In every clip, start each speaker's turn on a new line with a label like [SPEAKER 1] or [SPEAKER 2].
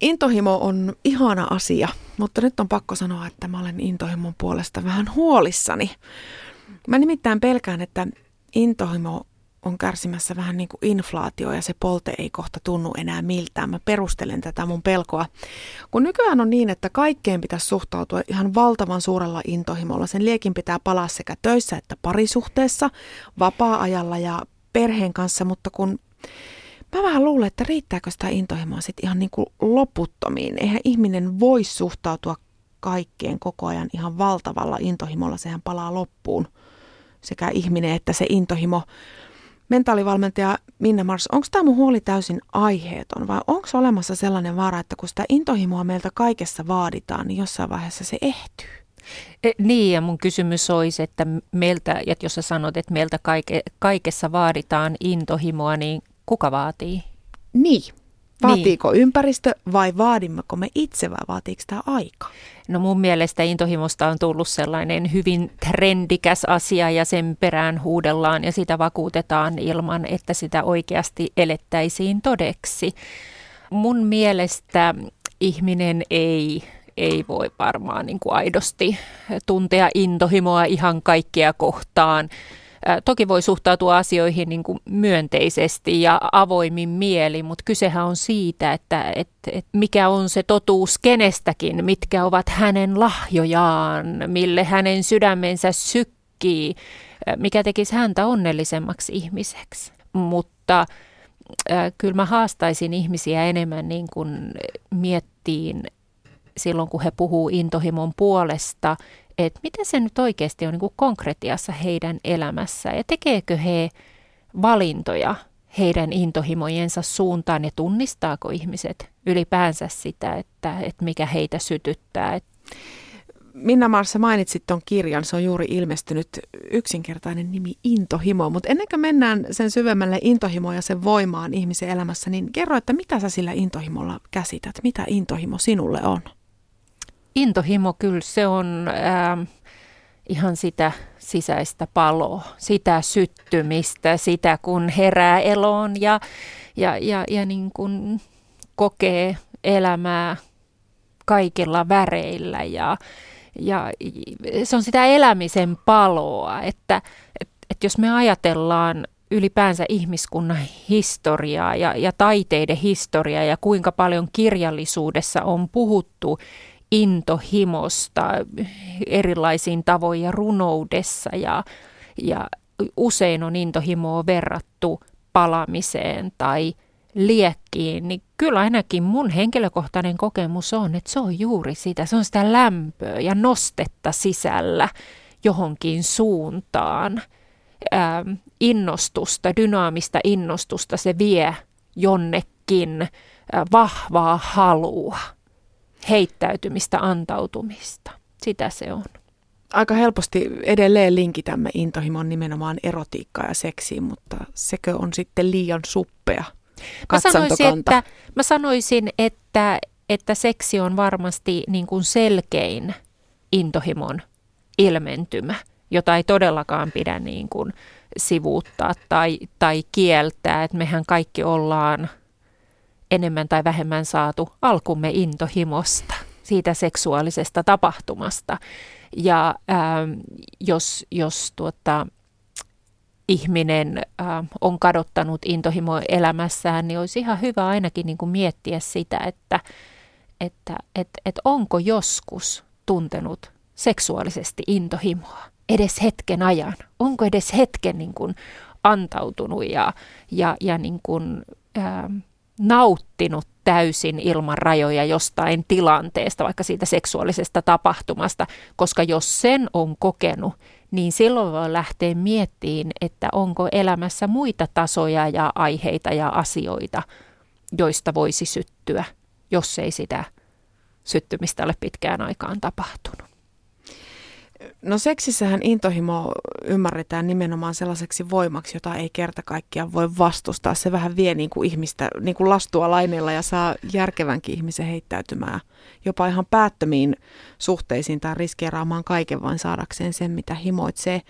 [SPEAKER 1] Intohimo on ihana asia, mutta nyt on pakko sanoa, että mä olen intohimon puolesta vähän huolissani. Mä nimittäin pelkään, että intohimo on kärsimässä vähän niin kuin inflaatio ja se polte ei kohta tunnu enää miltään. Mä perustelen tätä mun pelkoa. Kun nykyään on niin, että kaikkeen pitäisi suhtautua ihan valtavan suurella intohimolla. Sen liekin pitää palaa sekä töissä että parisuhteessa, vapaa-ajalla ja perheen kanssa, mutta kun Mä vähän luulen, että riittääkö sitä intohimoa sitten ihan niin kuin loputtomiin. Eihän ihminen voi suhtautua kaikkeen koko ajan ihan valtavalla intohimolla. Sehän palaa loppuun sekä ihminen että se intohimo. Mentaalivalmentaja Minna Mars, onko tämä mun huoli täysin aiheeton vai onko olemassa sellainen vaara, että kun sitä intohimoa meiltä kaikessa vaaditaan, niin jossain vaiheessa se ehtyy?
[SPEAKER 2] E, niin, ja mun kysymys olisi, että meiltä, jos sä sanot, että meiltä kaike, kaikessa vaaditaan intohimoa, niin kuka vaatii?
[SPEAKER 1] Niin. Vaatiiko niin. ympäristö vai vaadimmeko me itse vai vaatiiko tämä aika?
[SPEAKER 2] No mun mielestä intohimosta on tullut sellainen hyvin trendikäs asia ja sen perään huudellaan ja sitä vakuutetaan ilman, että sitä oikeasti elettäisiin todeksi. Mun mielestä ihminen ei ei voi varmaan niin kuin aidosti tuntea intohimoa ihan kaikkea kohtaan toki voi suhtautua asioihin niin kuin myönteisesti ja avoimin mieli, mutta kysehän on siitä, että, että, että mikä on se totuus kenestäkin, mitkä ovat hänen lahjojaan, mille hänen sydämensä sykkii, mikä tekisi häntä onnellisemmaksi ihmiseksi. Mutta äh, kyllä mä haastaisin ihmisiä enemmän niin kuin miettiin silloin, kun he puhuu intohimon puolesta, että mitä se nyt oikeasti on niin kuin konkretiassa heidän elämässä ja tekeekö he valintoja heidän intohimojensa suuntaan ja tunnistaako ihmiset ylipäänsä sitä, että, että mikä heitä sytyttää.
[SPEAKER 1] Minna Marsa mainitsit tuon kirjan, se on juuri ilmestynyt yksinkertainen nimi Intohimo, mutta ennen kuin mennään sen syvemmälle intohimoon ja sen voimaan ihmisen elämässä, niin kerro, että mitä sä sillä intohimolla käsität, mitä intohimo sinulle on?
[SPEAKER 2] Intohimo kyllä se on äh, ihan sitä sisäistä paloa, sitä syttymistä, sitä kun herää eloon ja, ja, ja, ja niin kuin kokee elämää kaikilla väreillä ja, ja se on sitä elämisen paloa, että, että, että jos me ajatellaan ylipäänsä ihmiskunnan historiaa ja, ja taiteiden historiaa ja kuinka paljon kirjallisuudessa on puhuttu intohimosta erilaisiin tavoin ja runoudessa ja, ja usein on intohimoa verrattu palamiseen tai liekkiin, niin kyllä ainakin mun henkilökohtainen kokemus on, että se on juuri sitä, se on sitä lämpöä ja nostetta sisällä johonkin suuntaan. Ähm, innostusta, dynaamista innostusta se vie jonnekin äh, vahvaa halua heittäytymistä, antautumista. Sitä se on.
[SPEAKER 1] Aika helposti edelleen linkitämme intohimon nimenomaan erotiikkaa ja seksiin, mutta sekö on sitten liian suppea
[SPEAKER 2] Mä sanoisin, että, mä sanoisin, että, että seksi on varmasti niin kuin selkein intohimon ilmentymä, jota ei todellakaan pidä niin kuin sivuuttaa tai, tai kieltää. Että mehän kaikki ollaan enemmän tai vähemmän saatu alkumme intohimosta, siitä seksuaalisesta tapahtumasta. Ja ähm, jos, jos tuota, ihminen äh, on kadottanut intohimo elämässään, niin olisi ihan hyvä ainakin niin kuin miettiä sitä, että, että et, et onko joskus tuntenut seksuaalisesti intohimoa edes hetken ajan. Onko edes hetken niin kuin antautunut ja, ja, ja niin kuin, ähm, nauttinut täysin ilman rajoja jostain tilanteesta, vaikka siitä seksuaalisesta tapahtumasta, koska jos sen on kokenut, niin silloin voi lähteä miettiin, että onko elämässä muita tasoja ja aiheita ja asioita, joista voisi syttyä, jos ei sitä syttymistä ole pitkään aikaan tapahtunut.
[SPEAKER 1] No seksissähän intohimo ymmärretään nimenomaan sellaiseksi voimaksi, jota ei kerta kaikkiaan voi vastustaa. Se vähän vie niin kuin ihmistä niin kuin lastua laineilla ja saa järkevänkin ihmisen heittäytymään jopa ihan päättömiin suhteisiin tai riskeeraamaan kaiken vain saadakseen sen, mitä himoitsee.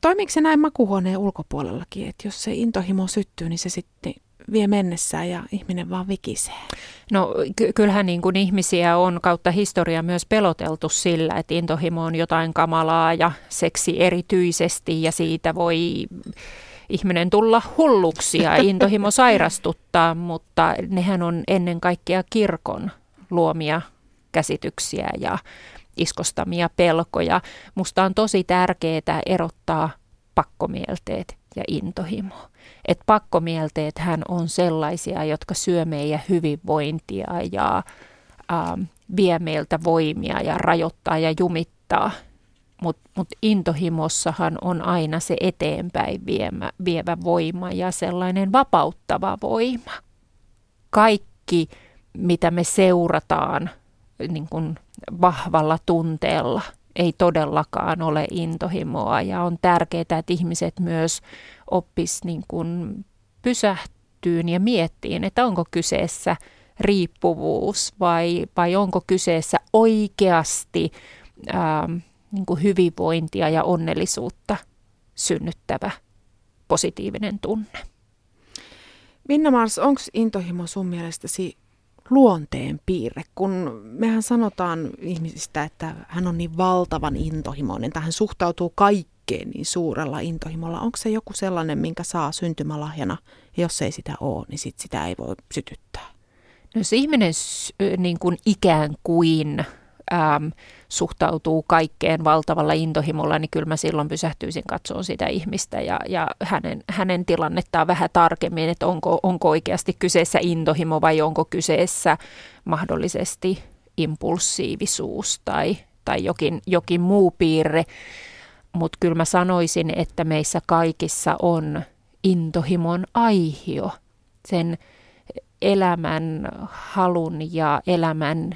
[SPEAKER 1] Toimiiko se näin makuhuoneen ulkopuolellakin, että jos se intohimo syttyy, niin se sitten vie mennessään ja ihminen vaan vikisee?
[SPEAKER 2] No ky- kyllähän niin kuin ihmisiä on kautta historia myös peloteltu sillä, että intohimo on jotain kamalaa ja seksi erityisesti ja siitä voi ihminen tulla hulluksi ja intohimo sairastuttaa, mutta nehän on ennen kaikkea kirkon luomia käsityksiä ja iskostamia pelkoja. Musta on tosi tärkeää erottaa pakkomielteet ja intohimo. Et pakkomielteet hän on sellaisia, jotka syö meidän hyvinvointia ja ähm, vie meiltä voimia ja rajoittaa ja jumittaa. Mutta mut intohimossahan on aina se eteenpäin viemä, vievä voima ja sellainen vapauttava voima. Kaikki, mitä me seurataan niin kun vahvalla tunteella, ei todellakaan ole intohimoa ja on tärkeää, että ihmiset myös oppis niin kun pysähtyyn ja miettiin, että onko kyseessä riippuvuus vai, vai onko kyseessä oikeasti ää, niin kuin hyvinvointia ja onnellisuutta synnyttävä positiivinen tunne.
[SPEAKER 1] Minna Mars, onko intohimo sun mielestäsi luonteen piirre, kun mehän sanotaan ihmisistä, että hän on niin valtavan intohimoinen, että hän suhtautuu kaikkeen niin suurella intohimolla. Onko se joku sellainen, minkä saa syntymälahjana, ja jos ei sitä ole, niin sit sitä ei voi sytyttää?
[SPEAKER 2] No jos ihminen niin kuin ikään kuin äm, suhtautuu kaikkeen valtavalla intohimolla, niin kyllä mä silloin pysähtyisin katsomaan sitä ihmistä ja, ja hänen, hänen tilannettaan vähän tarkemmin, että onko, onko oikeasti kyseessä intohimo vai onko kyseessä mahdollisesti impulsiivisuus tai, tai jokin, jokin muu piirre. Mutta kyllä mä sanoisin, että meissä kaikissa on intohimon aihio, sen elämän halun ja elämän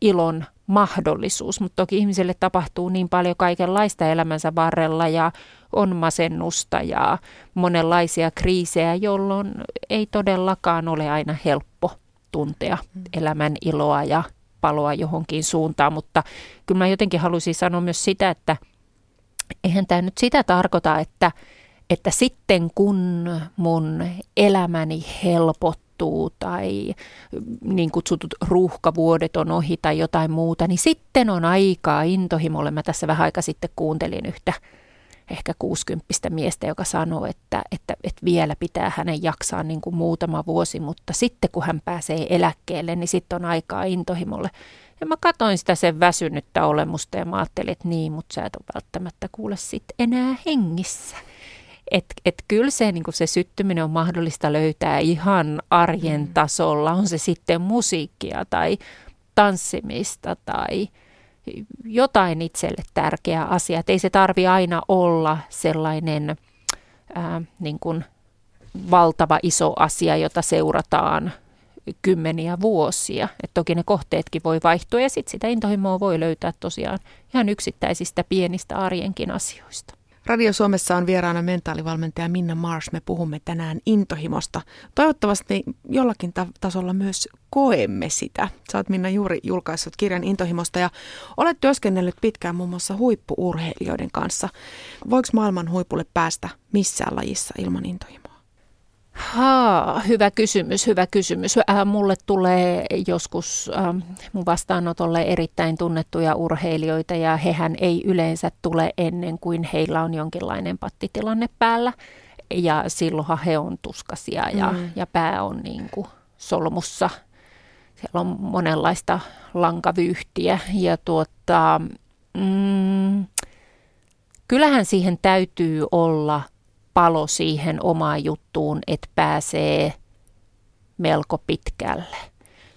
[SPEAKER 2] ilon mahdollisuus, mutta toki ihmiselle tapahtuu niin paljon kaikenlaista elämänsä varrella ja on masennusta ja monenlaisia kriisejä, jolloin ei todellakaan ole aina helppo tuntea mm. elämän iloa ja paloa johonkin suuntaan, mutta kyllä mä jotenkin haluaisin sanoa myös sitä, että eihän tämä nyt sitä tarkoita, että, että sitten kun mun elämäni helpottuu, tai niin kutsutut ruuhkavuodet on ohi tai jotain muuta, niin sitten on aikaa intohimolle. Mä tässä vähän aika sitten kuuntelin yhtä ehkä 60 miestä, joka sanoo, että, että, että vielä pitää hänen jaksaa niin kuin muutama vuosi, mutta sitten kun hän pääsee eläkkeelle, niin sitten on aikaa intohimolle. Ja mä katsoin sitä sen väsynyttä olemusta ja mä ajattelin, että niin, mutta sä et ole välttämättä kuule sitten enää hengissä. Että et kyllä se, niin se syttyminen on mahdollista löytää ihan arjen mm. tasolla, on se sitten musiikkia tai tanssimista tai jotain itselle tärkeä asia. Et ei se tarvi aina olla sellainen ää, niin kuin valtava iso asia, jota seurataan kymmeniä vuosia. Et toki ne kohteetkin voi vaihtua ja sitten sitä intohimoa voi löytää tosiaan ihan yksittäisistä pienistä arjenkin asioista.
[SPEAKER 1] Radio Suomessa on vieraana mentaalivalmentaja Minna Marsh. Me puhumme tänään intohimosta. Toivottavasti jollakin ta- tasolla myös koemme sitä. Sä oot Minna juuri julkaissut kirjan intohimosta ja olet työskennellyt pitkään muun muassa huippuurheilijoiden kanssa. Voiko maailman huipulle päästä missään lajissa ilman intohimoa?
[SPEAKER 2] Haa, hyvä kysymys, hyvä kysymys. Äh, mulle tulee joskus äh, mun vastaanotolle erittäin tunnettuja urheilijoita ja hehän ei yleensä tule ennen kuin heillä on jonkinlainen pattitilanne päällä. Ja silloinhan he on tuskasia ja, mm. ja pää on niin kuin solmussa. Siellä on monenlaista lankavyyhtiä ja tuota, mm, kyllähän siihen täytyy olla – palo siihen omaan juttuun, että pääsee melko pitkälle.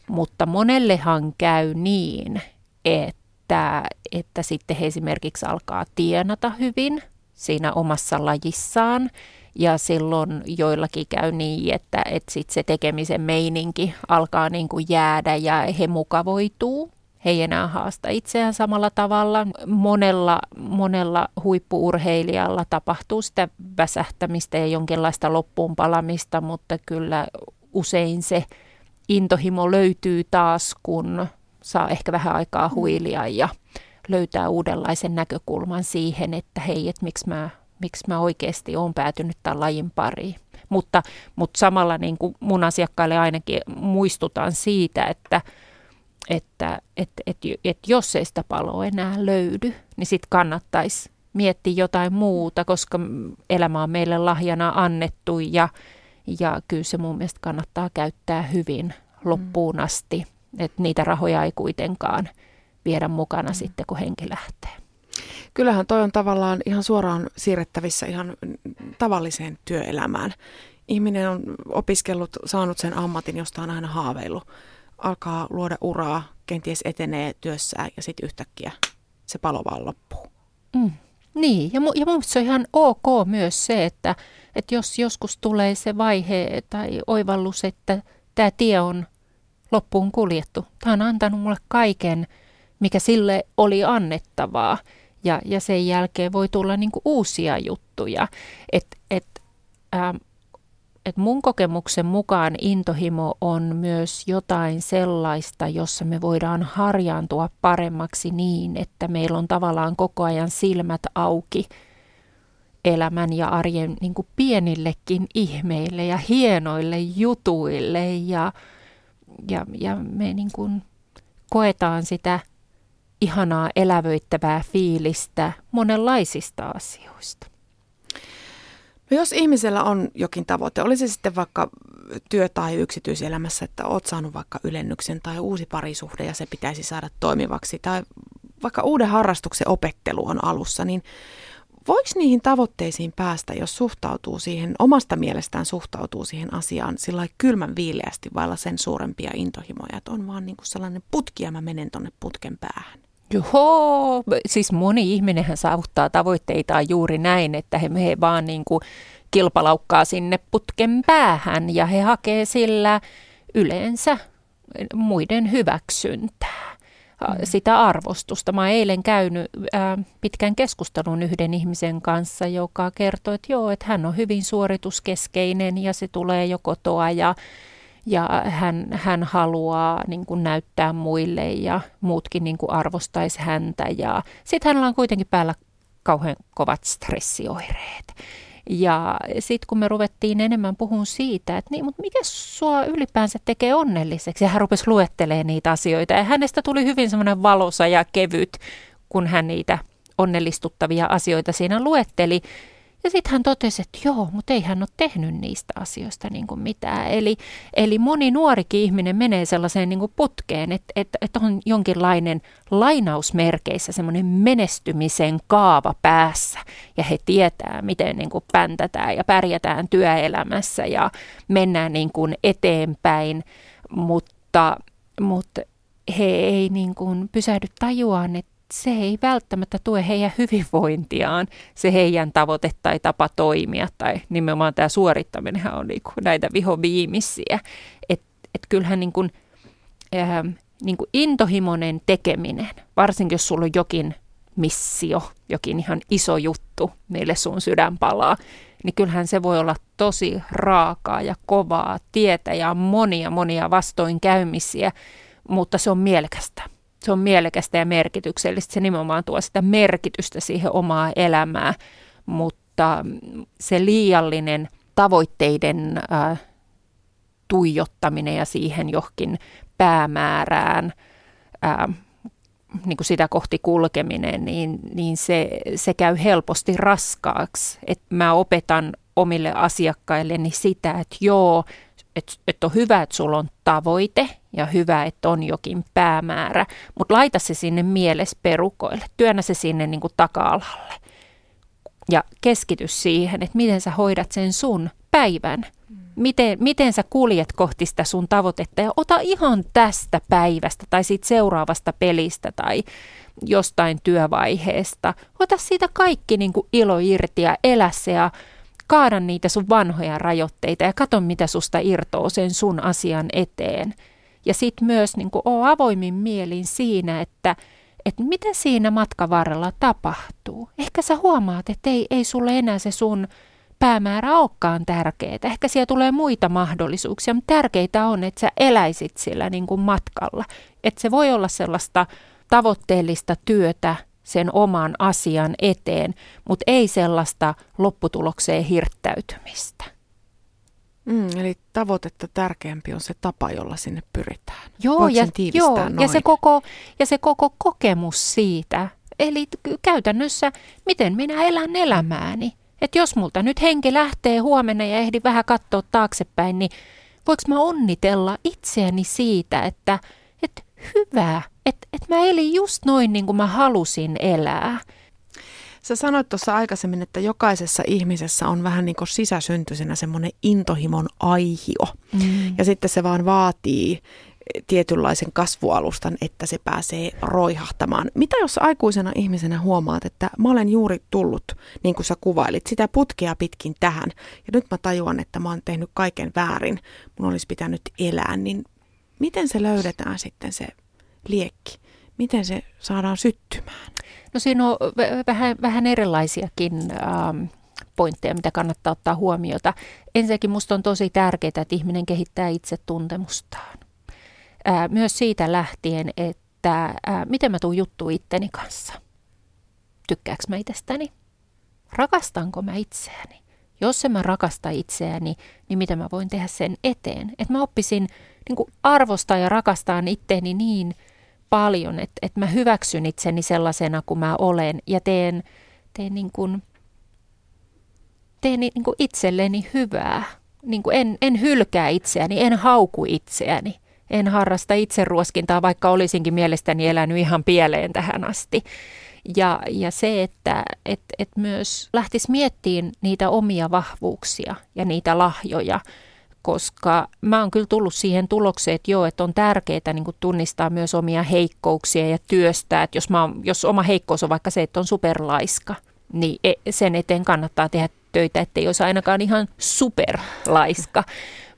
[SPEAKER 2] Mutta monellehan käy niin, että, että sitten he esimerkiksi alkaa tienata hyvin siinä omassa lajissaan. Ja silloin joillakin käy niin, että, että sit se tekemisen meininki alkaa niin kuin jäädä ja he mukavoituu he ei enää haasta itseään samalla tavalla. Monella, monella huippuurheilijalla tapahtuu sitä väsähtämistä ja jonkinlaista loppuun palamista, mutta kyllä usein se intohimo löytyy taas, kun saa ehkä vähän aikaa mm. huilia ja löytää uudenlaisen näkökulman siihen, että hei, että miksi mä, miksi mä oikeasti olen päätynyt tämän lajin pariin. Mutta, mutta samalla niin kuin mun asiakkaille ainakin muistutan siitä, että, että et, et, et jos ei sitä paloa enää löydy, niin sitten kannattaisi miettiä jotain muuta, koska elämä on meille lahjana annettu ja, ja kyllä se mun mielestä kannattaa käyttää hyvin loppuun mm. asti. Että niitä rahoja ei kuitenkaan viedä mukana mm. sitten, kun henki lähtee.
[SPEAKER 1] Kyllähän toi on tavallaan ihan suoraan siirrettävissä ihan tavalliseen työelämään. Ihminen on opiskellut, saanut sen ammatin, josta on aina haaveillut. Alkaa luoda uraa, kenties etenee työssään ja sitten yhtäkkiä se palo vaan loppuu.
[SPEAKER 2] Mm. Niin, ja, mu- ja mun se on ihan ok myös se, että, että jos joskus tulee se vaihe tai oivallus, että tämä tie on loppuun kuljettu. Tämä on antanut mulle kaiken, mikä sille oli annettavaa. Ja, ja sen jälkeen voi tulla niinku uusia juttuja. Et, et, ähm, et mun kokemuksen mukaan intohimo on myös jotain sellaista, jossa me voidaan harjaantua paremmaksi niin, että meillä on tavallaan koko ajan silmät auki elämän ja arjen niin kuin pienillekin ihmeille ja hienoille jutuille ja, ja, ja me niin kuin koetaan sitä ihanaa elävöittävää fiilistä monenlaisista asioista.
[SPEAKER 1] No jos ihmisellä on jokin tavoite, oli se sitten vaikka työ- tai yksityiselämässä, että oot saanut vaikka ylennyksen tai uusi parisuhde ja se pitäisi saada toimivaksi, tai vaikka uuden harrastuksen opettelu on alussa, niin voiko niihin tavoitteisiin päästä, jos suhtautuu siihen, omasta mielestään suhtautuu siihen asiaan sillä kylmän viileästi vailla sen suurempia intohimoja, että on vaan niin kuin sellainen putki ja mä menen tonne putken päähän?
[SPEAKER 2] Joo, siis moni ihminenhän saavuttaa tavoitteitaan juuri näin, että he, he vaan niin kuin kilpalaukkaa sinne putken päähän ja he hakee sillä yleensä muiden hyväksyntää, mm. sitä arvostusta. Mä eilen käynyt ää, pitkän keskustelun yhden ihmisen kanssa, joka kertoi, että joo, että hän on hyvin suorituskeskeinen ja se tulee jo kotoa ja ja hän, hän haluaa niin kuin näyttää muille ja muutkin niin kuin arvostaisi häntä. Ja sitten hänellä on kuitenkin päällä kauhean kovat stressioireet. Ja sitten kun me ruvettiin enemmän puhun siitä, että niin, mutta mikä sua ylipäänsä tekee onnelliseksi? Ja hän rupesi luettelemaan niitä asioita. Ja hänestä tuli hyvin semmoinen valosa ja kevyt, kun hän niitä onnellistuttavia asioita siinä luetteli. Ja sitten hän totesi, että joo, mutta ei hän ole tehnyt niistä asioista niin kuin mitään. Eli, eli moni nuorikin ihminen menee sellaiseen niin kuin putkeen, että, että, että on jonkinlainen lainausmerkeissä semmoinen menestymisen kaava päässä. Ja he tietää, miten niin kuin päntätään ja pärjätään työelämässä ja mennään niin kuin eteenpäin, mutta, mutta he ei niin kuin pysähdy tajuaan, että se ei välttämättä tue heidän hyvinvointiaan, se heidän tavoite tai tapa toimia, tai nimenomaan tämä suorittaminen on niinku näitä vihoviimisiä. Että et kyllähän niin kuin, äh, niin kuin intohimoinen tekeminen, varsinkin jos sulla on jokin missio, jokin ihan iso juttu, mille sun sydän palaa, niin kyllähän se voi olla tosi raakaa ja kovaa tietä ja monia monia vastoinkäymisiä, mutta se on mielekästä se on mielekästä ja merkityksellistä. Se nimenomaan tuo sitä merkitystä siihen omaa elämää, mutta se liiallinen tavoitteiden äh, tuijottaminen ja siihen johonkin päämäärään, äh, niin kuin sitä kohti kulkeminen, niin, niin se, se käy helposti raskaaksi. Et mä opetan omille asiakkailleni sitä, että joo, että et on hyvä, että sulla on tavoite ja hyvä, että on jokin päämäärä, mutta laita se sinne mieles perukoille, työnnä se sinne niin kuin taka-alalle ja keskity siihen, että miten sä hoidat sen sun päivän. Miten, miten sä kuljet kohti sitä sun tavoitetta ja ota ihan tästä päivästä tai siitä seuraavasta pelistä tai jostain työvaiheesta. Ota siitä kaikki niin kuin ilo irti ja elä se ja kaada niitä sun vanhoja rajoitteita ja katso, mitä susta irtoo sen sun asian eteen. Ja sitten myös niin kuin, oo avoimin mielin siinä, että, että mitä siinä matkan varrella tapahtuu. Ehkä sä huomaat, että ei, ei sulle enää se sun päämäärä olekaan tärkeää. Ehkä siellä tulee muita mahdollisuuksia, mutta tärkeintä on, että sä eläisit sillä niin kuin matkalla. Että se voi olla sellaista tavoitteellista työtä, sen oman asian eteen, mutta ei sellaista lopputulokseen hirttäytymistä.
[SPEAKER 1] Mm, eli tavoitetta tärkeämpi on se tapa, jolla sinne pyritään.
[SPEAKER 2] Joo, ja, joo ja, se koko, ja se koko kokemus siitä. Eli käytännössä, miten minä elän elämääni. Että jos multa nyt henki lähtee huomenna ja ehdi vähän katsoa taaksepäin, niin voiko mä onnitella itseäni siitä, että, että hyvä, että, että mä elin just noin niin kuin mä halusin elää.
[SPEAKER 1] Sä sanoit tuossa aikaisemmin, että jokaisessa ihmisessä on vähän niin kuin sisäsyntyisenä semmoinen intohimon aihio. Mm. Ja sitten se vaan vaatii tietynlaisen kasvualustan, että se pääsee roihahtamaan. Mitä jos aikuisena ihmisenä huomaat, että mä olen juuri tullut, niin kuin sä kuvailit, sitä putkea pitkin tähän, ja nyt mä tajuan, että mä oon tehnyt kaiken väärin, mun olisi pitänyt elää, niin miten se löydetään sitten se liekki? Miten se saadaan syttymään?
[SPEAKER 2] No siinä on vähän, vähän erilaisiakin ähm, pointteja, mitä kannattaa ottaa huomiota. Ensinnäkin minusta on tosi tärkeää, että ihminen kehittää itse tuntemustaan. Ää, myös siitä lähtien, että ää, miten mä tuun juttu itteni kanssa. Tykkääkö mä itsestäni? Rakastanko mä itseäni? Jos en mä rakasta itseäni, niin mitä mä voin tehdä sen eteen? Että mä oppisin niin arvostaa ja rakastaa itteeni niin paljon, että, että mä hyväksyn itseni sellaisena kuin mä olen ja teen, teen, niin kuin, teen niin kuin itselleni hyvää. Niin kuin en, en hylkää itseäni, en hauku itseäni en harrasta itseruoskintaa, vaikka olisinkin mielestäni elänyt ihan pieleen tähän asti. Ja, ja se, että et, et myös lähtisi miettimään niitä omia vahvuuksia ja niitä lahjoja, koska mä oon kyllä tullut siihen tulokseen, että joo, että on tärkeää niin tunnistaa myös omia heikkouksia ja työstää, että jos, mä oon, jos oma heikkous on vaikka se, että on superlaiska, niin e, sen eteen kannattaa tehdä töitä, ettei olisi ainakaan ihan superlaiska.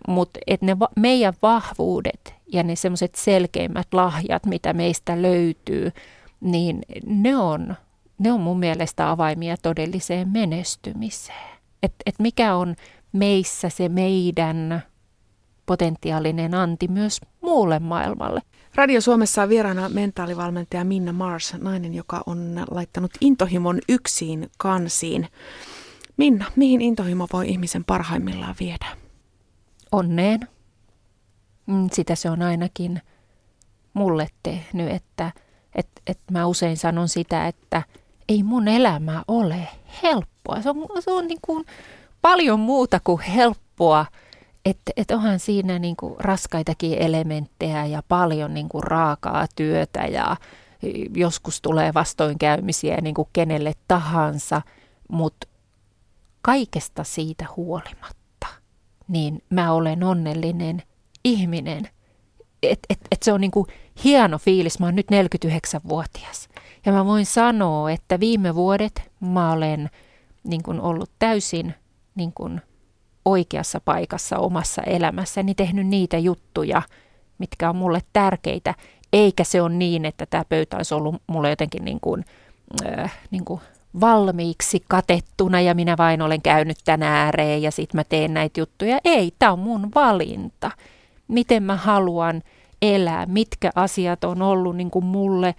[SPEAKER 2] Mutta että ne va- meidän vahvuudet ja ne semmoiset selkeimmät lahjat, mitä meistä löytyy, niin ne on, ne on mun mielestä avaimia todelliseen menestymiseen. Että et mikä on meissä se meidän potentiaalinen anti myös muulle maailmalle.
[SPEAKER 1] Radio Suomessa on vieraana mentaalivalmentaja Minna Mars, nainen, joka on laittanut intohimon yksin kansiin. Minna, mihin intohimo voi ihmisen parhaimmillaan viedä?
[SPEAKER 2] Onneen. Mm, sitä se on ainakin mulle tehnyt, että et, et mä usein sanon sitä, että ei mun elämä ole helppoa. Se on, se on niin kuin paljon muuta kuin helppoa. Että et onhan siinä niin kuin raskaitakin elementtejä ja paljon niin kuin raakaa työtä ja joskus tulee vastoinkäymisiä niin kuin kenelle tahansa, mutta kaikesta siitä huolimatta, niin mä olen onnellinen ihminen. Että et, et se on niin kuin hieno fiilis, mä oon nyt 49-vuotias. Ja mä voin sanoa, että viime vuodet mä olen niin kuin ollut täysin niin kuin oikeassa paikassa omassa elämässäni, tehnyt niitä juttuja, mitkä on mulle tärkeitä, eikä se ole niin, että tämä pöytä olisi ollut mulle jotenkin niin kuin, äh, niin kuin valmiiksi katettuna ja minä vain olen käynyt tänä ääreen ja sitten mä teen näitä juttuja. Ei, tämä on mun valinta. Miten mä haluan elää, mitkä asiat on ollut niin kuin mulle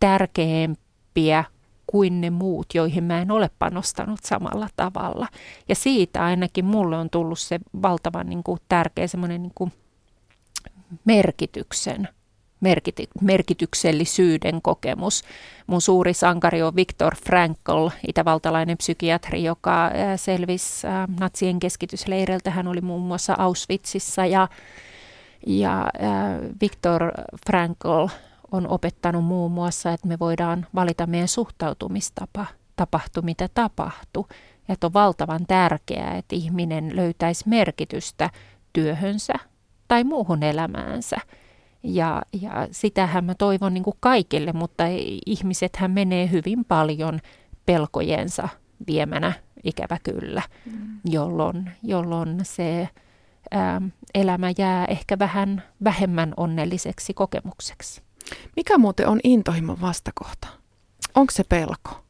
[SPEAKER 2] tärkeämpiä kuin ne muut, joihin mä en ole panostanut samalla tavalla. Ja siitä ainakin mulle on tullut se valtavan niin kuin, tärkeä semmoinen niin kuin, merkityksen, merkity, merkityksellisyyden kokemus. Mun suuri sankari on Viktor Frankl, itävaltalainen psykiatri, joka selvisi natsien keskitysleireiltä. Hän oli muun muassa Auschwitzissa ja, ja Viktor Frankl opettanut muun muassa, että me voidaan valita meidän suhtautumistapa, tapahtu mitä tapahtuu. Ja että on valtavan tärkeää, että ihminen löytäisi merkitystä työhönsä tai muuhun elämäänsä. Ja, ja sitähän mä toivon niin kuin kaikille, mutta ihmisethän menee hyvin paljon pelkojensa viemänä, ikävä kyllä, mm. jolloin, jolloin se ää, elämä jää ehkä vähän vähemmän onnelliseksi kokemukseksi.
[SPEAKER 1] Mikä muuten on intohimon vastakohta? Onko se pelko?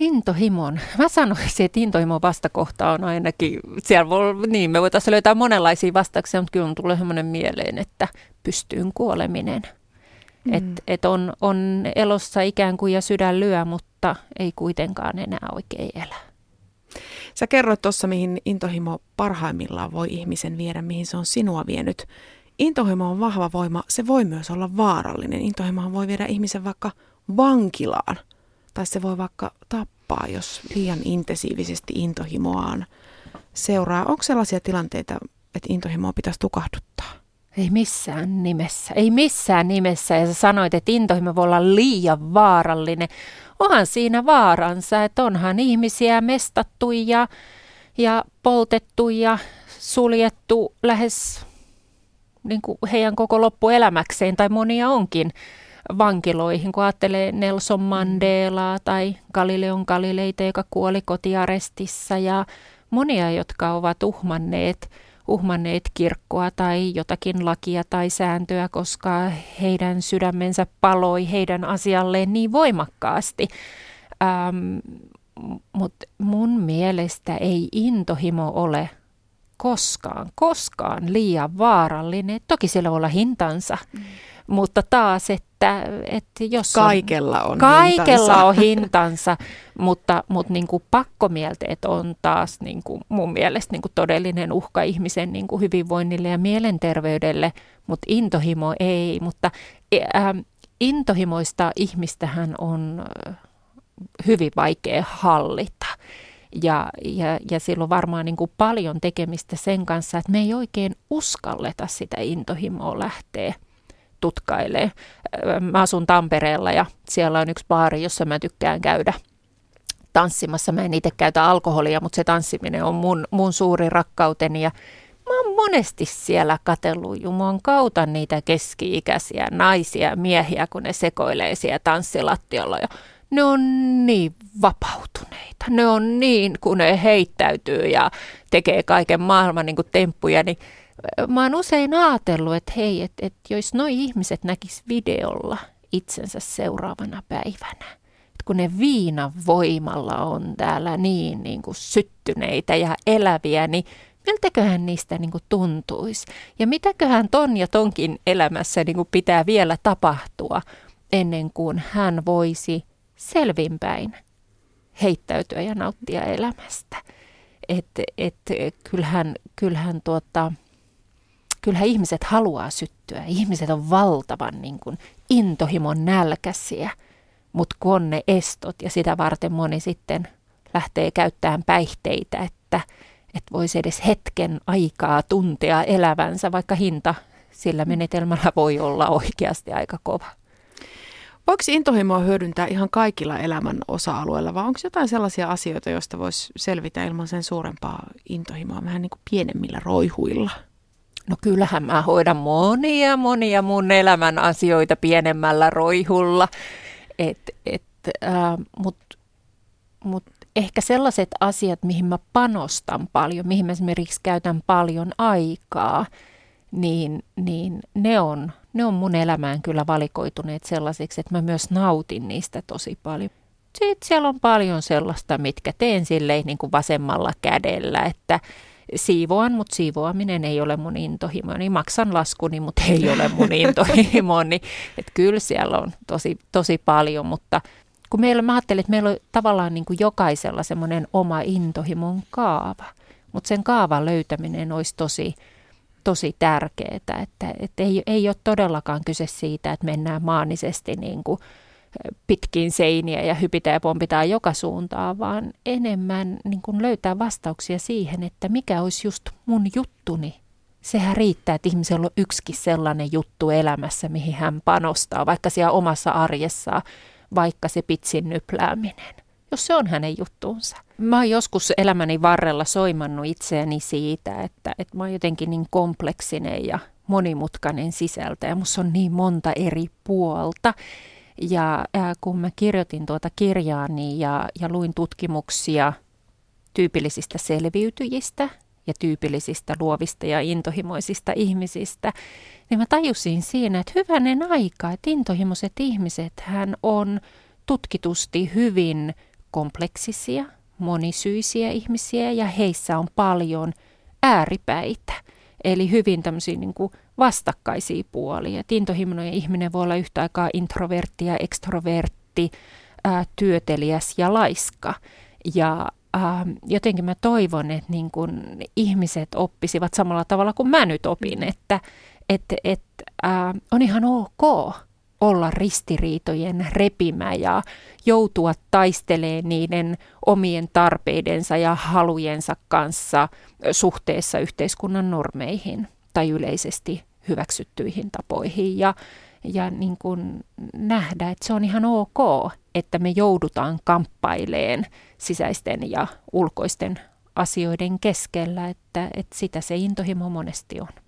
[SPEAKER 2] Intohimon. Mä sanoisin, että intohimon vastakohta on ainakin, siellä voi, niin me voitaisiin löytää monenlaisia vastauksia, mutta kyllä on tulee semmoinen mieleen, että pystyyn kuoleminen. Mm. Että et on, on elossa ikään kuin ja sydän lyö, mutta ei kuitenkaan enää oikein elä.
[SPEAKER 1] Sä kerroit tuossa, mihin intohimo parhaimmillaan voi ihmisen viedä, mihin se on sinua vienyt. Intohimo on vahva voima, se voi myös olla vaarallinen. Intohimo voi viedä ihmisen vaikka vankilaan, tai se voi vaikka tappaa, jos liian intensiivisesti intohimoaan seuraa. Onko sellaisia tilanteita, että intohimoa pitäisi tukahduttaa?
[SPEAKER 2] Ei missään nimessä, ei missään nimessä. Ja sä sanoit, että intohimo voi olla liian vaarallinen. Onhan siinä vaaransa, että onhan ihmisiä mestattu ja, ja poltettu ja suljettu lähes niin kuin heidän koko loppuelämäkseen, tai monia onkin vankiloihin, kun ajattelee Nelson Mandelaa tai Galileon Galileita, joka kuoli kotiarestissa ja monia, jotka ovat uhmanneet, uhmanneet kirkkoa tai jotakin lakia tai sääntöä, koska heidän sydämensä paloi heidän asialleen niin voimakkaasti. Ähm, Mutta mun mielestä ei intohimo ole koskaan, koskaan liian vaarallinen. Toki siellä voi olla hintansa, mm. mutta taas, että, että jos
[SPEAKER 1] on, Kaikella on
[SPEAKER 2] Kaikella
[SPEAKER 1] hintansa.
[SPEAKER 2] on hintansa, mutta, mutta niin kuin pakkomielteet on taas niin kuin mun mielestä niin kuin todellinen uhka ihmisen niin kuin hyvinvoinnille ja mielenterveydelle, mutta intohimo ei. Mutta äh, intohimoista ihmistähän on hyvin vaikea hallita. Ja, ja, ja silloin varmaan niin kuin paljon tekemistä sen kanssa, että me ei oikein uskalleta sitä intohimoa lähteä tutkailee. Mä asun Tampereella ja siellä on yksi baari, jossa mä tykkään käydä tanssimassa. Mä en itse käytä alkoholia, mutta se tanssiminen on mun, mun suuri rakkauteni ja mä oon monesti siellä katsellut Jumon kautta niitä keski-ikäisiä naisia miehiä, kun ne sekoilee siellä tanssilattialla ja ne on niin vapautuneita. Ne on niin, kun ne heittäytyy ja tekee kaiken maailman niin kuin temppuja, niin mä oon usein ajatellut, että hei, että, että jos noi ihmiset näkis videolla itsensä seuraavana päivänä, että kun ne viinan voimalla on täällä niin, niin kuin syttyneitä ja eläviä, niin miltäköhän niistä niin kuin tuntuisi? Ja mitäköhän ton ja tonkin elämässä niin kuin pitää vielä tapahtua ennen kuin hän voisi selvinpäin heittäytyä ja nauttia elämästä. Että et, kyllähän, kyllähän, tuota, kyllähän ihmiset haluaa syttyä. Ihmiset on valtavan niin kuin, intohimon nälkäisiä, mutta kun on ne estot ja sitä varten moni sitten lähtee käyttämään päihteitä, että, että voisi edes hetken aikaa tuntea elävänsä, vaikka hinta sillä menetelmällä voi olla oikeasti aika kova.
[SPEAKER 1] Voiko intohimoa hyödyntää ihan kaikilla elämän osa-alueilla, vai onko jotain sellaisia asioita, joista voisi selvitä ilman sen suurempaa intohimoa vähän niin kuin pienemmillä roihuilla?
[SPEAKER 2] No kyllähän mä hoidan monia, monia mun elämän asioita pienemmällä roihulla. Et, et, äh, Mutta mut ehkä sellaiset asiat, mihin mä panostan paljon, mihin mä esimerkiksi käytän paljon aikaa, niin, niin ne, on, ne on mun elämään kyllä valikoituneet sellaisiksi, että mä myös nautin niistä tosi paljon. Sitten siellä on paljon sellaista, mitkä teen silleen niin kuin vasemmalla kädellä, että siivoan, mutta siivoaminen ei ole mun intohimo. Niin maksan laskuni, mutta ei ole mun intohimo. Niin, että kyllä siellä on tosi, tosi paljon, mutta kun meillä, mä ajattelin, että meillä on tavallaan niin kuin jokaisella semmoinen oma intohimon kaava, mutta sen kaavan löytäminen olisi tosi, tosi tärkeää, että, että ei, ei ole todellakaan kyse siitä, että mennään maanisesti niin kuin pitkin seiniä ja hypitään ja pompitaan joka suuntaan, vaan enemmän niin kuin löytää vastauksia siihen, että mikä olisi just mun juttuni. Sehän riittää, että ihmisellä on yksikin sellainen juttu elämässä, mihin hän panostaa, vaikka siellä omassa arjessaan, vaikka se pitsin nyplääminen jos se on hänen juttuunsa. Mä oon joskus elämäni varrella soimannut itseäni siitä, että, että mä oon jotenkin niin kompleksinen ja monimutkainen sisältä ja musta on niin monta eri puolta. Ja ää, kun mä kirjoitin tuota kirjaani ja, ja luin tutkimuksia tyypillisistä selviytyjistä ja tyypillisistä luovista ja intohimoisista ihmisistä, niin mä tajusin siinä, että hyvänen aika, että intohimoiset ihmiset hän on tutkitusti hyvin kompleksisia, monisyisiä ihmisiä ja heissä on paljon ääripäitä. Eli hyvin tämmöisiä niin kuin vastakkaisia puolia. Et intohimoinen ihminen voi olla yhtä aikaa introvertti ja ekstrovertti, ää, työteliäs ja laiska. Ja äh, jotenkin mä toivon, että niin kun ihmiset oppisivat samalla tavalla kuin mä nyt opin, mm. että et, et, äh, on ihan ok olla ristiriitojen repimä ja joutua taistelemaan niiden omien tarpeidensa ja halujensa kanssa suhteessa yhteiskunnan normeihin tai yleisesti hyväksyttyihin tapoihin ja, ja niin kuin nähdä, että se on ihan ok, että me joudutaan kamppaileen sisäisten ja ulkoisten asioiden keskellä, että, että sitä se intohimo monesti on.